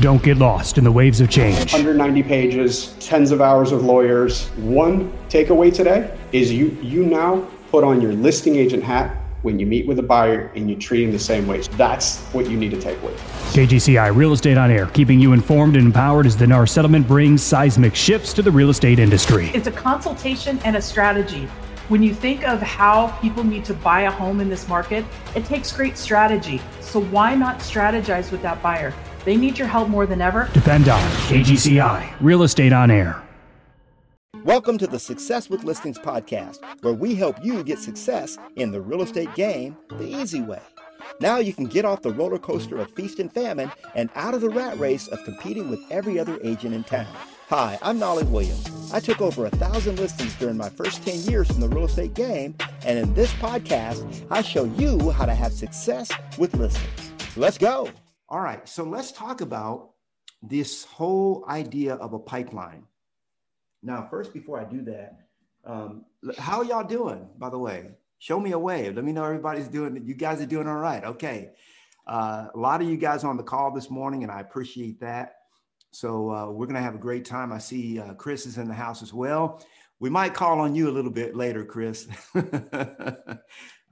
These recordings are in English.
Don't get lost in the waves of change. 190 pages, tens of hours of lawyers. One takeaway today is you you now put on your listing agent hat when you meet with a buyer and you treat him the same way. So that's what you need to take away. KGCI Real Estate on Air, keeping you informed and empowered as the NAR settlement brings seismic shifts to the real estate industry. It's a consultation and a strategy. When you think of how people need to buy a home in this market, it takes great strategy. So why not strategize with that buyer? They need your help more than ever. Depend on KGCI Real Estate on Air. Welcome to the Success with Listings podcast, where we help you get success in the real estate game the easy way. Now you can get off the roller coaster of feast and famine and out of the rat race of competing with every other agent in town. Hi, I'm Knolly Williams. I took over a thousand listings during my first 10 years in the real estate game, and in this podcast, I show you how to have success with listings. Let's go. All right, so let's talk about this whole idea of a pipeline. Now, first, before I do that, um, how y'all doing, by the way? Show me a wave. Let me know everybody's doing, you guys are doing all right. Okay. Uh, a lot of you guys on the call this morning, and I appreciate that. So uh, we're going to have a great time. I see uh, Chris is in the house as well. We might call on you a little bit later, Chris.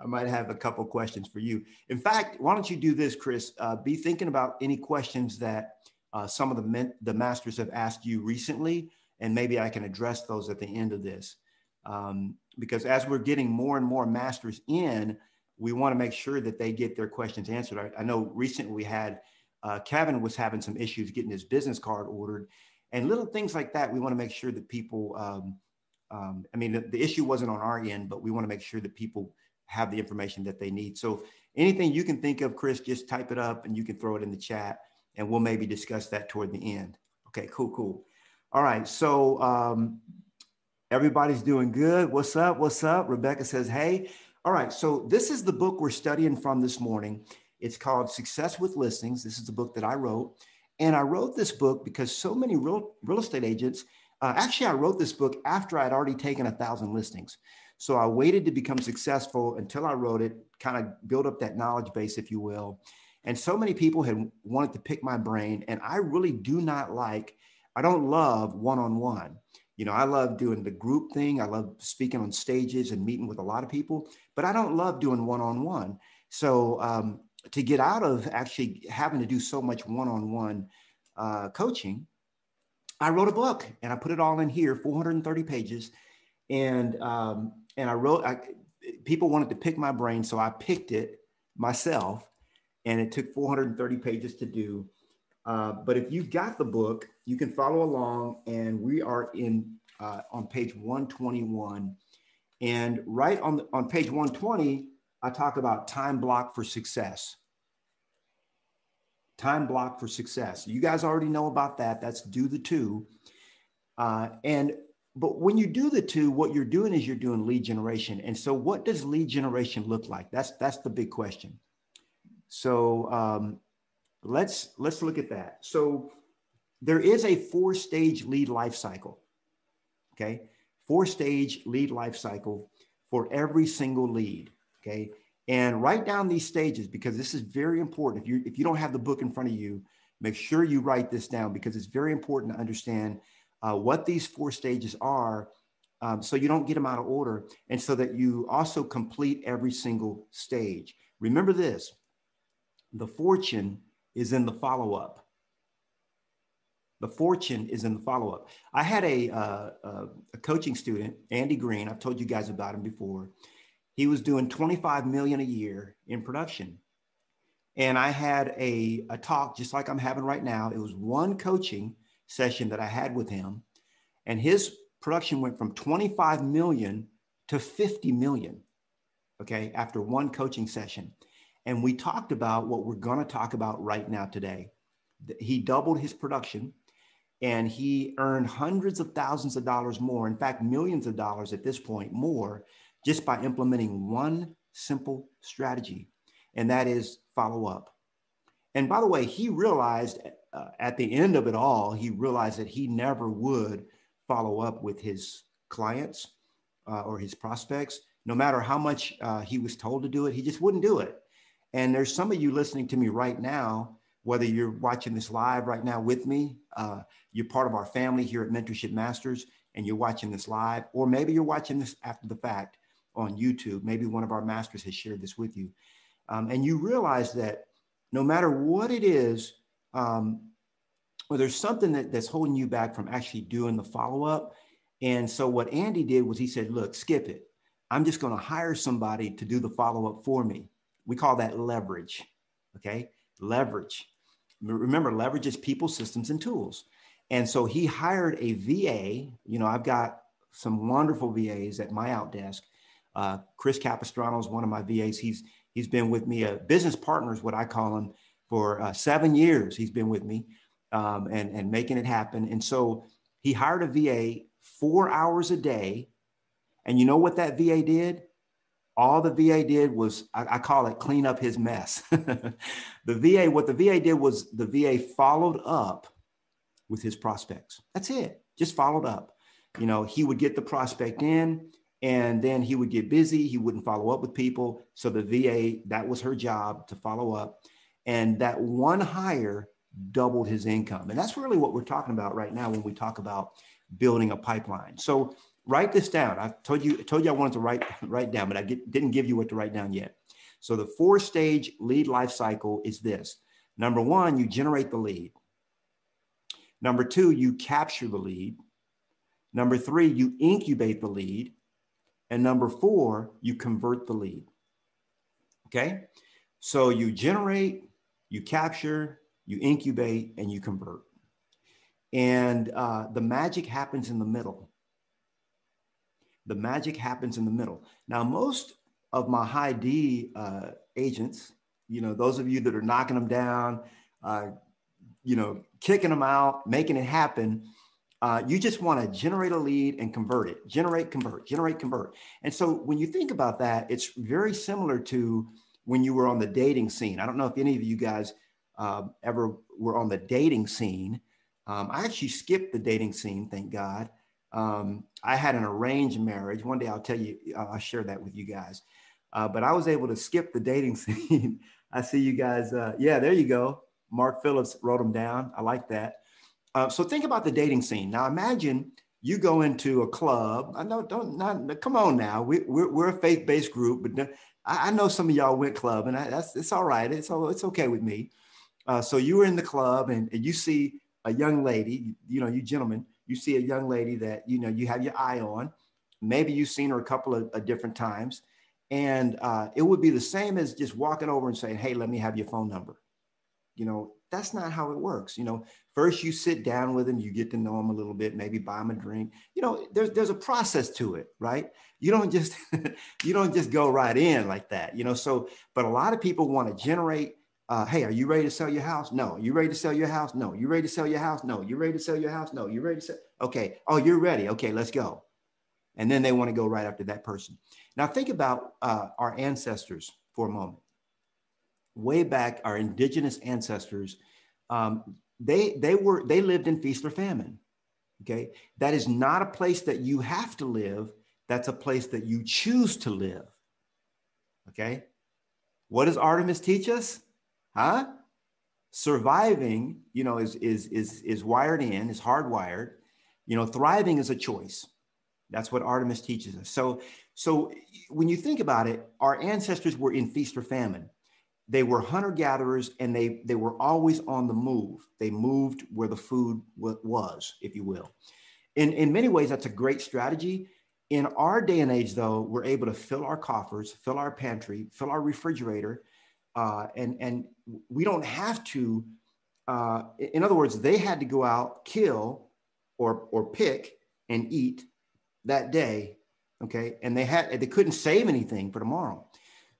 I might have a couple questions for you. In fact, why don't you do this, Chris? Uh, be thinking about any questions that uh, some of the, the masters have asked you recently and maybe I can address those at the end of this. Um, because as we're getting more and more masters in, we want to make sure that they get their questions answered. I, I know recently we had uh, Kevin was having some issues getting his business card ordered, and little things like that. We want to make sure that people. Um, um, I mean, the, the, issue wasn't on our end, but we want to make sure that people have the information that they need. So anything you can think of, Chris, just type it up and you can throw it in the chat, and we'll maybe discuss that toward the end. Okay, cool, cool. All right. So um, everybody's doing good. What's up? What's up? Rebecca says, hey. All right. So this is the book we're studying from this morning. It's called Success with Listings. This is the book that I wrote. And I wrote this book because so many real, real estate agents, uh, actually, I wrote this book after I'd already taken a thousand listings. So I waited to become successful until I wrote it, kind of build up that knowledge base, if you will. And so many people had wanted to pick my brain. And I really do not like I don't love one on one. You know, I love doing the group thing. I love speaking on stages and meeting with a lot of people, but I don't love doing one on one. So, um, to get out of actually having to do so much one on one coaching, I wrote a book and I put it all in here, 430 pages. And, um, and I wrote, I, people wanted to pick my brain. So I picked it myself and it took 430 pages to do. Uh, but if you've got the book, you can follow along, and we are in uh, on page 121. And right on, the, on page 120, I talk about time block for success. Time block for success. You guys already know about that. That's do the two. Uh, and but when you do the two, what you're doing is you're doing lead generation. And so, what does lead generation look like? That's that's the big question. So um, let's let's look at that. So there is a four stage lead life cycle. Okay, four stage lead life cycle for every single lead. Okay, and write down these stages because this is very important. If you if you don't have the book in front of you, make sure you write this down because it's very important to understand uh, what these four stages are. Um, so you don't get them out of order, and so that you also complete every single stage. Remember this: the fortune is in the follow up. The fortune is in the follow up. I had a, uh, uh, a coaching student, Andy Green. I've told you guys about him before. He was doing 25 million a year in production. And I had a, a talk just like I'm having right now. It was one coaching session that I had with him. And his production went from 25 million to 50 million, okay, after one coaching session. And we talked about what we're going to talk about right now today. He doubled his production and he earned hundreds of thousands of dollars more, in fact, millions of dollars at this point more, just by implementing one simple strategy, and that is follow up. And by the way, he realized uh, at the end of it all, he realized that he never would follow up with his clients uh, or his prospects. No matter how much uh, he was told to do it, he just wouldn't do it. And there's some of you listening to me right now whether you're watching this live right now with me, uh, you're part of our family here at Mentorship Masters, and you're watching this live, or maybe you're watching this after the fact on YouTube. Maybe one of our masters has shared this with you. Um, and you realize that no matter what it is, um, well, there's something that, that's holding you back from actually doing the follow up. And so what Andy did was he said, look, skip it. I'm just going to hire somebody to do the follow up for me. We call that leverage. Okay. Leverage. Remember, leverage is people, systems, and tools. And so he hired a VA. You know, I've got some wonderful VAs at my outdesk. Uh, Chris Capistrano is one of my VAs. He's he's been with me, a business partner is what I call him, for uh, seven years. He's been with me um, and and making it happen. And so he hired a VA four hours a day, and you know what that VA did? All the VA did was I, I call it clean up his mess. the VA, what the VA did was the VA followed up with his prospects. That's it. Just followed up. You know, he would get the prospect in and then he would get busy. He wouldn't follow up with people. So the VA, that was her job to follow up. And that one hire doubled his income. And that's really what we're talking about right now when we talk about building a pipeline. So write this down. I told you, I told you I wanted to write, write down, but I get, didn't give you what to write down yet. So the four stage lead life cycle is this. Number one, you generate the lead. Number two, you capture the lead. Number three, you incubate the lead. And number four, you convert the lead. Okay. So you generate, you capture, you incubate, and you convert. And uh, the magic happens in the middle. The magic happens in the middle. Now, most of my high D uh, agents, you know, those of you that are knocking them down, uh, you know, kicking them out, making it happen, uh, you just want to generate a lead and convert it, generate, convert, generate, convert. And so when you think about that, it's very similar to when you were on the dating scene. I don't know if any of you guys uh, ever were on the dating scene. Um, I actually skipped the dating scene, thank God. Um, I had an arranged marriage. One day I'll tell you, I'll share that with you guys. Uh, but I was able to skip the dating scene. I see you guys. Uh, yeah, there you go. Mark Phillips wrote them down. I like that. Uh, so think about the dating scene. Now imagine you go into a club. I know, don't not come on now. We, we're, we're a faith-based group, but I, I, know some of y'all went club, and I, that's it's all right. It's all, it's okay with me. Uh, so you were in the club, and, and you see a young lady. You know, you gentlemen, you see a young lady that you know you have your eye on. Maybe you've seen her a couple of, of different times, and uh, it would be the same as just walking over and saying, "Hey, let me have your phone number." You know, that's not how it works. You know, first you sit down with them, you get to know them a little bit, maybe buy them a drink. You know, there's there's a process to it, right? You don't just you don't just go right in like that. You know, so but a lot of people want to generate. Uh, hey, are you ready to sell your house? No. You ready to sell your house? No. You ready to sell your house? No. You ready to sell your house? No. You ready to sell? Okay. Oh, you're ready. Okay, let's go. And then they want to go right after that person. Now think about uh, our ancestors for a moment way back, our indigenous ancestors, um, they they were they lived in feast or famine. Okay, that is not a place that you have to live. That's a place that you choose to live. Okay, what does Artemis teach us? Huh? Surviving, you know, is is is is wired in, is hardwired. You know, thriving is a choice. That's what Artemis teaches us. So, so when you think about it, our ancestors were in feast or famine they were hunter gatherers and they they were always on the move they moved where the food was if you will in in many ways that's a great strategy in our day and age though we're able to fill our coffers fill our pantry fill our refrigerator uh, and and we don't have to uh, in other words they had to go out kill or or pick and eat that day okay? And they had they couldn't save anything for tomorrow.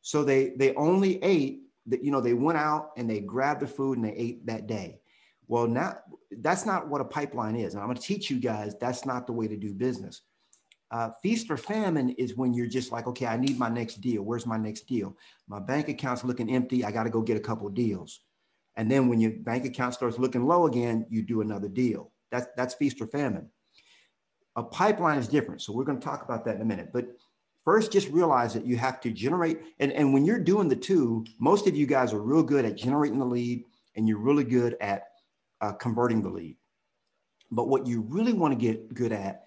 So they they only ate that you know they went out and they grabbed the food and they ate that day. Well now that's not what a pipeline is. And i'm going to teach you guys that's not the way to do business uh, feast or famine is when you're just like okay i need my next deal. Where's my next deal? My bank account's looking empty. I got to go get a couple deals. And then when your bank account starts looking low again you do another deal. That's that's feast or famine. A pipeline is different so we're going to talk about that in a minute. But First, just realize that you have to generate. And, and when you're doing the two, most of you guys are real good at generating the lead and you're really good at uh, converting the lead. But what you really want to get good at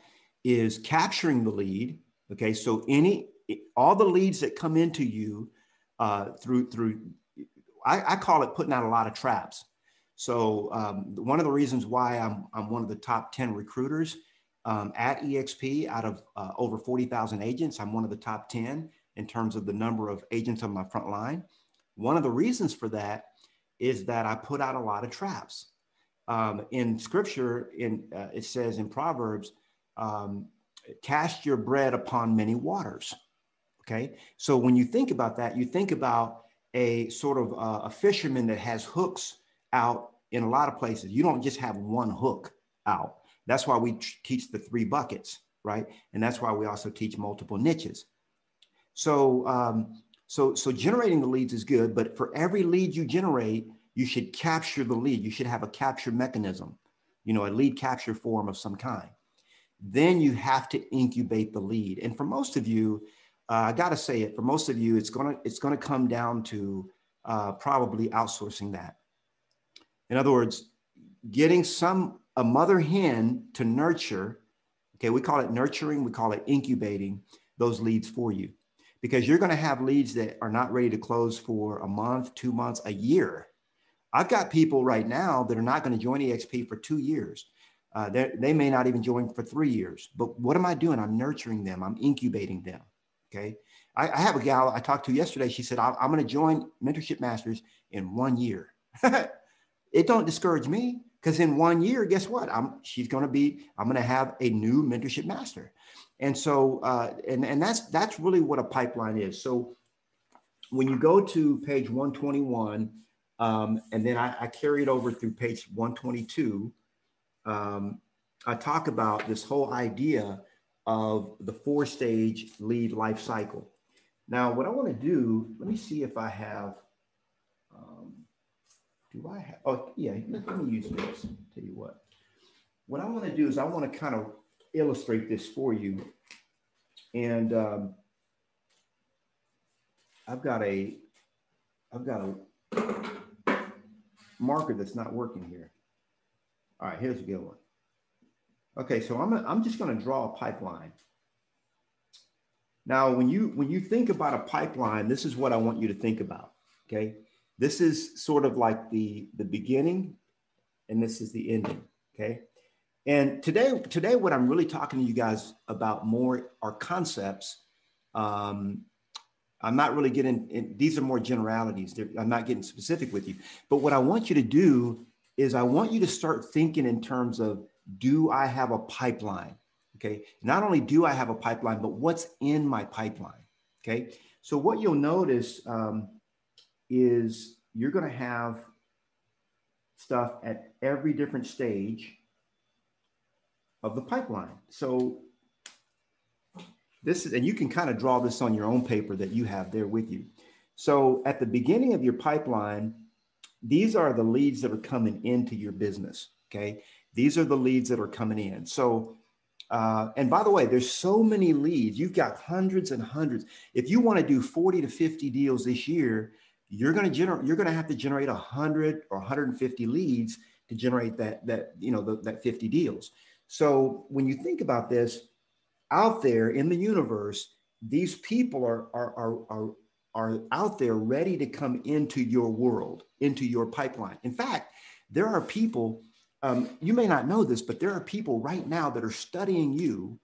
is capturing the lead. Okay, so any all the leads that come into you uh, through through I, I, call it putting out a lot of traps. So um, one of the reasons why I'm I'm one of the top ten recruiters um, at EXP out of uh, over forty thousand agents, I'm one of the top ten in terms of the number of agents on my front line. One of the reasons for that is that I put out a lot of traps. Um, in scripture, in uh, it says in Proverbs, um, cast your bread upon many waters. Okay, so when you think about that, you think about a sort of uh, a fisherman that has hooks out in a lot of places. You don't just have one hook out. That's why we teach the three buckets, right? And that's why we also teach multiple niches. So, um, so, so generating the leads is good, but for every lead you generate, you should capture the lead. You should have a capture mechanism, you know, a lead capture form of some kind. Then you have to incubate the lead. And for most of you, uh, I got to say it. For most of you, it's gonna it's gonna come down to uh, probably outsourcing that. In other words, getting some a mother hen to nurture. Okay, we call it nurturing. We call it incubating those leads for you, because you're going to have leads that are not ready to close for a month, two months, a year. I've got people right now that are not going to join EXP for two years. Uh, they may not even join for three years. But what am I doing? I'm nurturing them. I'm incubating them. Okay. I, I have a gal I talked to yesterday. She said, I'm, going to join Mentorship Masters in one year. it don't discourage me because in one year, guess what? I'm she's going to be. I'm going to have a new mentorship master, and so uh, and and that's that's really what a pipeline is. So when you go to page 121 um, and then I, I carry it over through page 122. Um, I talk about this whole idea of the four stage lead life cycle. Now, what I want to do, let me see if I have, um, do I have, oh, yeah, let, me use this. Tell you what. What I want to do is I want to kind of illustrate this for you. And um, I've got a, I've got a, marker that's not working here. All right, here's a good one. Okay, so I'm, I'm just going to draw a pipeline. Now, when you when you think about a pipeline, this is what I want you to think about. Okay, this is sort of like the the beginning, and this is the ending. Okay, and today today what I'm really talking to you guys about more are concepts um, I'm not really getting, in, these are more generalities. They're, I'm not getting specific with you. But what I want you to do is I want you to start thinking in terms of do I have a pipeline? Okay. Not only do I have a pipeline, but what's in my pipeline? Okay. So what you'll notice um, is you're going to have stuff at every different stage of the pipeline. So this is, and you can kind of draw this on your own paper that you have there with you. So at the beginning of your pipeline, these are the leads that are coming into your business. Okay. These are the leads that are coming in. So, uh, and by the way, there's so many leads. You've got hundreds and hundreds. If you want to do 40 to 50 deals this year, you're going to generate, you're going to have to generate 100 or 150 leads to generate that, that, you know, the, that 50 deals. So when you think about this, out there in the universe, these people are, are, are, are, are out there ready to come into your world, into your pipeline. In fact, there are people, um, you may not know this, but there are people right now that are studying you.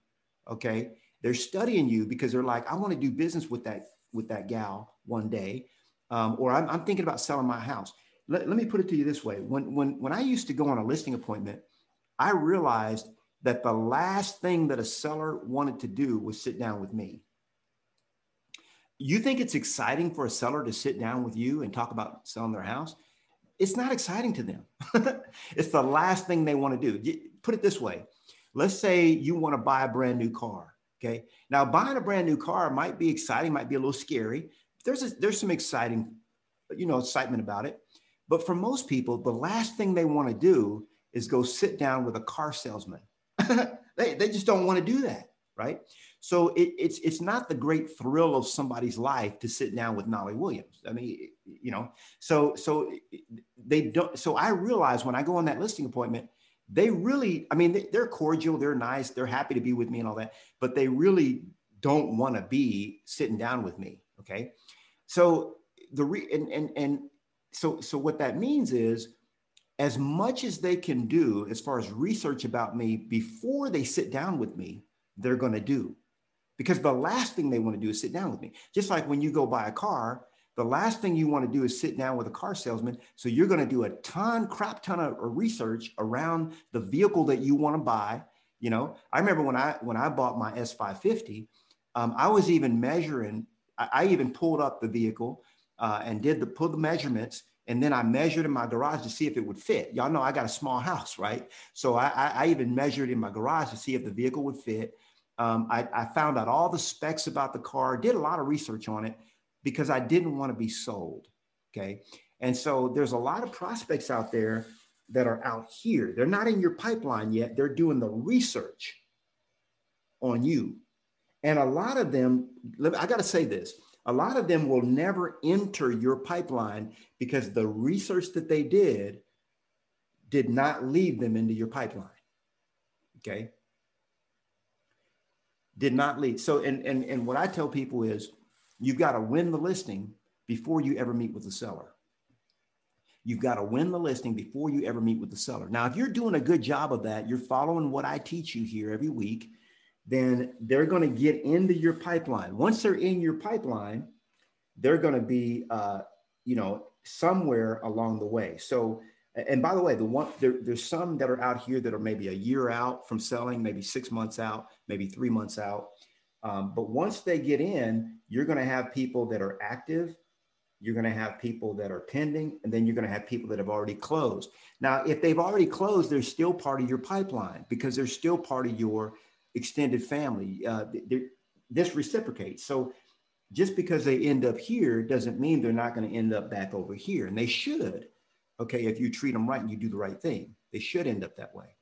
Okay. They're studying you because they're like, I want to do business with that, with that gal one day. Um, or I'm, I'm, thinking about selling my house. Let, let me put it to you this way. When, when, when I used to go on a listing appointment, I realized that the last thing that a seller wanted to do was sit down with me. You think it's exciting for a seller to sit down with you and talk about selling their house? It's not exciting to them. it's the last thing they want to do. Put it this way let's say you want to buy a brand new car. Okay. Now, buying a brand new car might be exciting, might be a little scary. There's, a, there's some exciting, you know, excitement about it. But for most people, the last thing they want to do is go sit down with a car salesman they, they just don't want to do that, right? So it, it's it's not the great thrill of somebody's life to sit down with Knolly Williams. I mean, you know, so so they don't. So I realize when I go on that listing appointment, they really, I mean, they're cordial, they're nice, they're happy to be with me and all that, but they really don't want to be sitting down with me. Okay, so the re and and and so so what that means is as much as they can do as far as research about me before they sit down with me, they're going to do. Because the last thing they want to do is sit down with me. Just like when you go buy a car, the last thing you want to do is sit down with a car salesman. So you're going to do a ton, crap ton of research around the vehicle that you want to buy. You know, I remember when I when I bought my S550, um, I was even measuring. I, I, even pulled up the vehicle uh, and did the pull the measurements and then I measured in my garage to see if it would fit. Y'all know I got a small house, right? So I, I, I even measured in my garage to see if the vehicle would fit. Um, I, I, found out all the specs about the car, did a lot of research on it because I didn't want to be sold. Okay. And so there's a lot of prospects out there that are out here. They're not in your pipeline yet. They're doing the research on you. And a lot of them, I got to say this a lot of them will never enter your pipeline because the research that they did did not lead them into your pipeline. Okay. Did not lead. So, and, and, and what I tell people is you've got to win the listing before you ever meet with the seller. You've got to win the listing before you ever meet with the seller. Now, if you're doing a good job of that, you're following what I teach you here every week, then they're going to get into your pipeline. Once they're in your pipeline, they're going to be, uh, you know, somewhere along the way. So, and by the way, the one there, there's some that are out here that are maybe a year out from selling, maybe six months out, maybe three months out. Um, but once they get in, you're going to have people that are active. You're going to have people that are pending, and then you're going to have people that have already closed. Now, if they've already closed, they're still part of your pipeline because they're still part of your extended family. Uh, this reciprocates. So just because they end up here doesn't mean they're not going to end up back over here. And they should, okay, if you treat them right and you do the right thing, they should end up that way.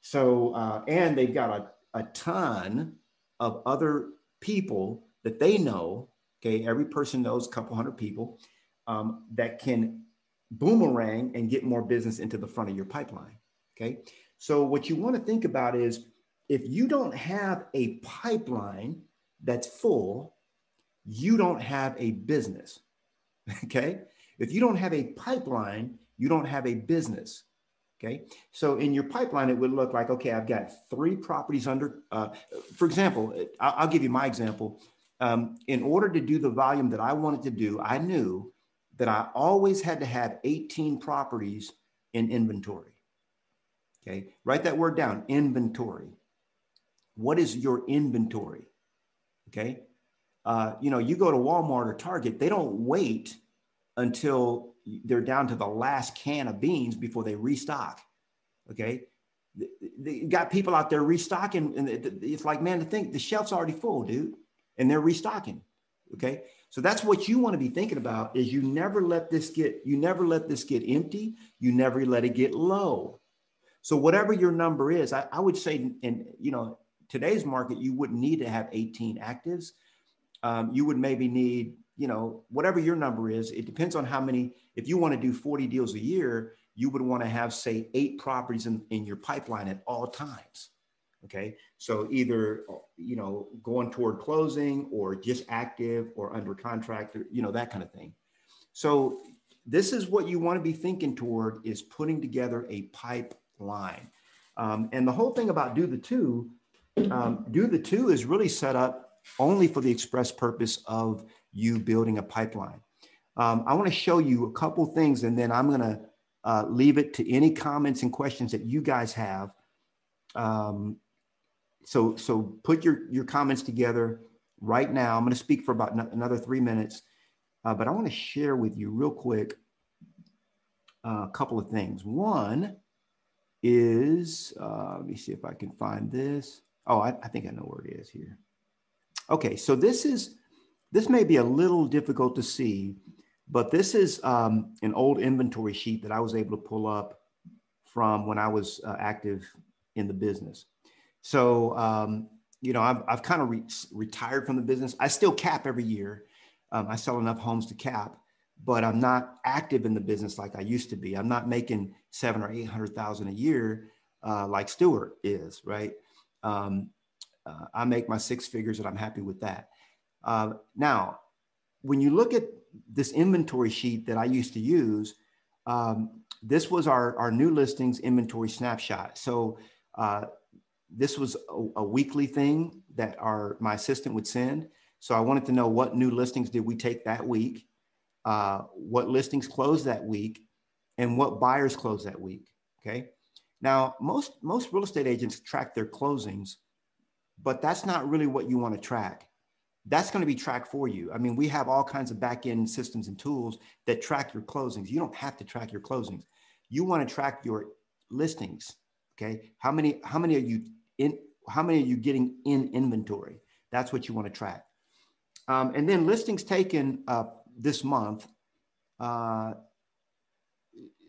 So, uh, and they've got a, a ton of other people that they know, okay, every person knows a couple hundred people um, that can boomerang and get more business into the front of your pipeline, okay? So, what you want to think about is if you don't have a pipeline that's full, you don't have a business. Okay. If you don't have a pipeline, you don't have a business. Okay. So in your pipeline, it would look like, okay, I've got three properties under, uh, for example, I'll, I'll, give you my example. Um, in order to do the volume that I wanted to do, I knew that I always had to have 18 properties in inventory. Okay. Write that word down inventory. What is your inventory? Okay. Uh, you know, you go to Walmart or Target, they don't wait until they're down to the last can of beans before they restock. Okay. They got people out there restocking, and it's like, man, to think the shelf's already full, dude, and they're restocking. Okay. So that's what you want to be thinking about is you never let this get, you never let this get empty. You never let it get low. So whatever your number is, I, I would say in, you know, today's market, you wouldn't need to have 18 actives. Um, you would maybe need, you know, whatever your number is. It depends on how many. If you want to do 40 deals a year, you would want to have, say, eight properties in, in your pipeline at all times. Okay. So either, you know, going toward closing or just active or under contract, or, you know, that kind of thing. So this is what you want to be thinking toward is putting together a pipeline. Um, and the whole thing about do the two um, do the two is really set up only for the express purpose of you building a pipeline. Um, I want to show you a couple things and then I'm going to uh, leave it to any comments and questions that you guys have. Um, so, so put your, your comments together right now. I'm going to speak for about another three minutes, uh, but I want to share with you real quick uh, a couple of things. One is, uh, let me see if I can find this. Oh, I, I think I know where it is here. Okay, so this is, this may be a little difficult to see, but this is um, an old inventory sheet that I was able to pull up from when I was uh, active in the business. So, um, you know, I've, I've kind of re- retired from the business. I still cap every year. Um, I sell enough homes to cap, but I'm not active in the business like I used to be. I'm not making seven or eight hundred thousand a year uh, like Stewart is, right? Um, uh, I make my six figures, and I'm happy with that. Uh, now, when you look at this inventory sheet that I used to use, um, this was our, our new listings inventory snapshot. So uh, this was a, a, weekly thing that our my assistant would send. So I wanted to know what new listings did we take that week, uh, what listings closed that week, and what buyers closed that week. Okay. Now most most real estate agents track their closings, but that's not really what you want to track. That's going to be tracked for you. I mean, we have all kinds of back end systems and tools that track your closings. You don't have to track your closings. You want to track your listings. Okay. How many, how many are you in, how many are you getting in inventory? That's what you want to track. Um, and then listings taken uh, this month. Uh,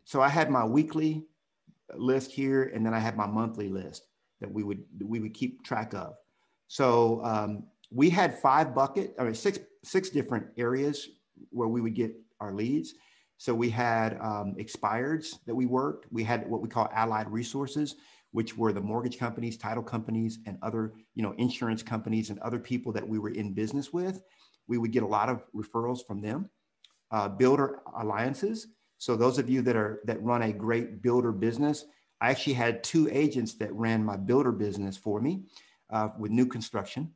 so I had my weekly list here, and then I had my monthly list that we would we would keep track of. So um, we had five bucket, or six six different areas where we would get our leads. So we had um, expireds that we worked. We had what we call allied resources, which were the mortgage companies, title companies, and other you know insurance companies and other people that we were in business with. We would get a lot of referrals from them. Uh, builder alliances. So those of you that are that run a great builder business, I actually had two agents that ran my builder business for me uh, with new construction.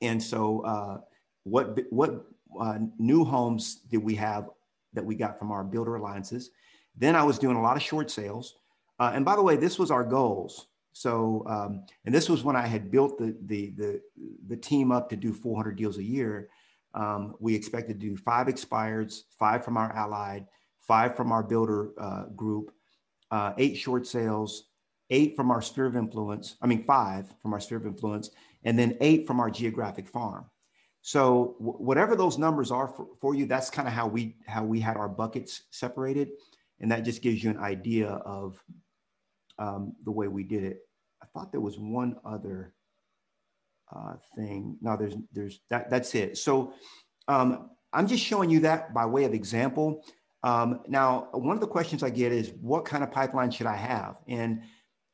And so, uh, what what uh, new homes did we have that we got from our builder alliances. Then I was doing a lot of short sales. Uh, and by the way, this was our goals. So, um, and this was when I had built the, the, the, the team up to do 400 deals a year. Um, we expected to do five expireds, five from our allied, five from our builder uh, group, uh, eight short sales, eight from our sphere of influence. I mean, five from our sphere of influence, and then eight from our geographic farm. So whatever those numbers are for, for you, that's kind of how we how we had our buckets separated, and that just gives you an idea of um, the way we did it. I thought there was one other uh, thing. No, there's there's that that's it. So um, I'm just showing you that by way of example. Um, now, one of the questions I get is, what kind of pipeline should I have? And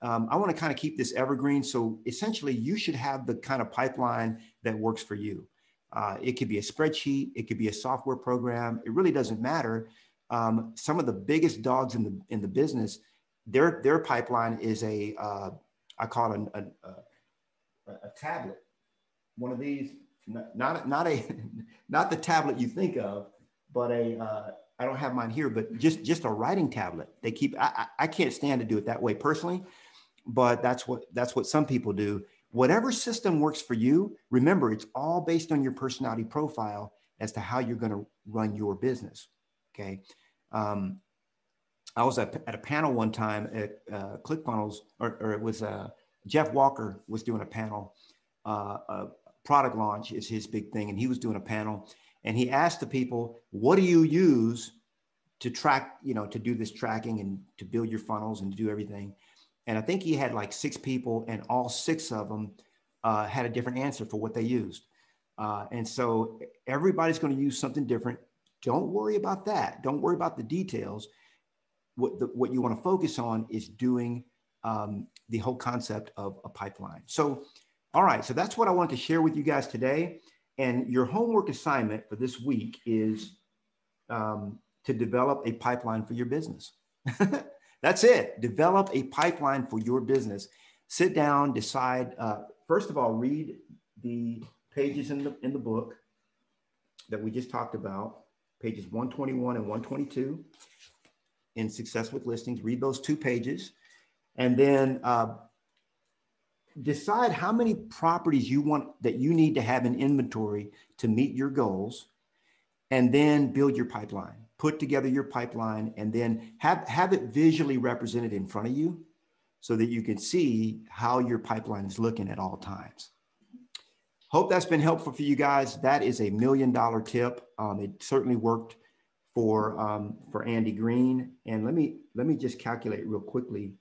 um, I want to kind of keep this evergreen. So essentially, you should have the kind of pipeline that works for you. Uh, it could be a spreadsheet, it could be a software program. It really doesn't matter. Um, some of the biggest dogs in the in the business, their their pipeline is a uh, I call it a, a, a, tablet. One of these, not not a not the tablet you think of, but a uh, I don't have mine here, but just just a writing tablet. They keep I, I can't stand to do it that way personally, but that's what that's what some people do whatever system works for you, remember, it's all based on your personality profile as to how you're going to run your business. Okay. Um, I was at, at, a panel one time at uh, ClickFunnels, or, or, it was uh, Jeff Walker was doing a panel. Uh, product launch is his big thing, and he was doing a panel, and he asked the people, "What do you use to track, you know, to do this tracking and to build your funnels and to do everything?" And I think he had like six people, and all six of them uh, had a different answer for what they used. Uh, and so everybody's going to use something different. Don't worry about that. Don't worry about the details. What, the, what you want to focus on is doing um, the whole concept of a pipeline. So, all right, so that's what I want to share with you guys today. And your homework assignment for this week is um, to develop a pipeline for your business. That's it. Develop a pipeline for your business. Sit down, decide. Uh, first of all, read the pages in the in the book that we just talked about, pages 121 and 122 in Success with Listings. Read those two pages, and then uh, decide how many properties you want that you need to have in inventory to meet your goals, and then build your pipeline put together your pipeline and then have, have it visually represented in front of you so that you can see how your pipeline is looking at all times. Hope that's been helpful for you guys. That is a million dollar tip. Um, it certainly worked for, um, for Andy Green. And let me, let me just calculate real quickly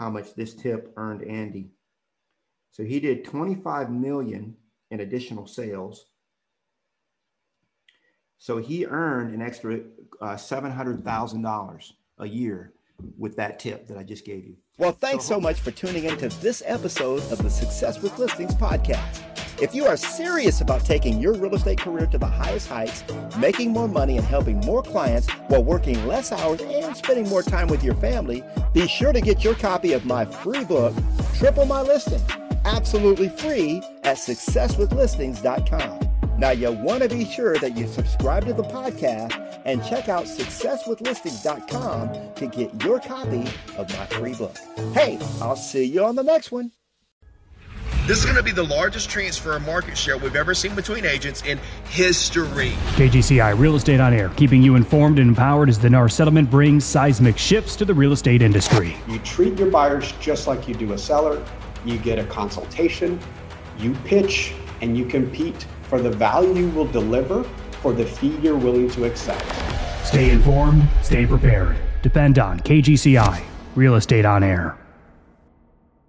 how much this tip earned Andy. So he did 25 million in additional sales. So he earned an extra uh, $700,000 a year with that tip that I just gave you. Well, thanks so much for tuning into this episode of the Success with Listings podcast. If you are serious about taking your real estate career to the highest heights, making more money and helping more clients while working less hours and spending more time with your family, be sure to get your copy of my free book, Triple My Listing, absolutely free at successwithlistings.com. Now, you want to be sure that you subscribe to the podcast and check out successwithlistings.com to get your copy of my free book. Hey, I'll see you on the next one. This is going to be the largest transfer of market share we've ever seen between agents in history. KGCI Real Estate on Air, keeping you informed and empowered as the NAR settlement brings seismic shifts to the real estate industry. You treat your buyers just like you do a seller. You get a consultation, you pitch, and you compete for the value you will deliver for the fee you're willing to accept. Stay informed, stay prepared. Depend on KGCI Real Estate on Air.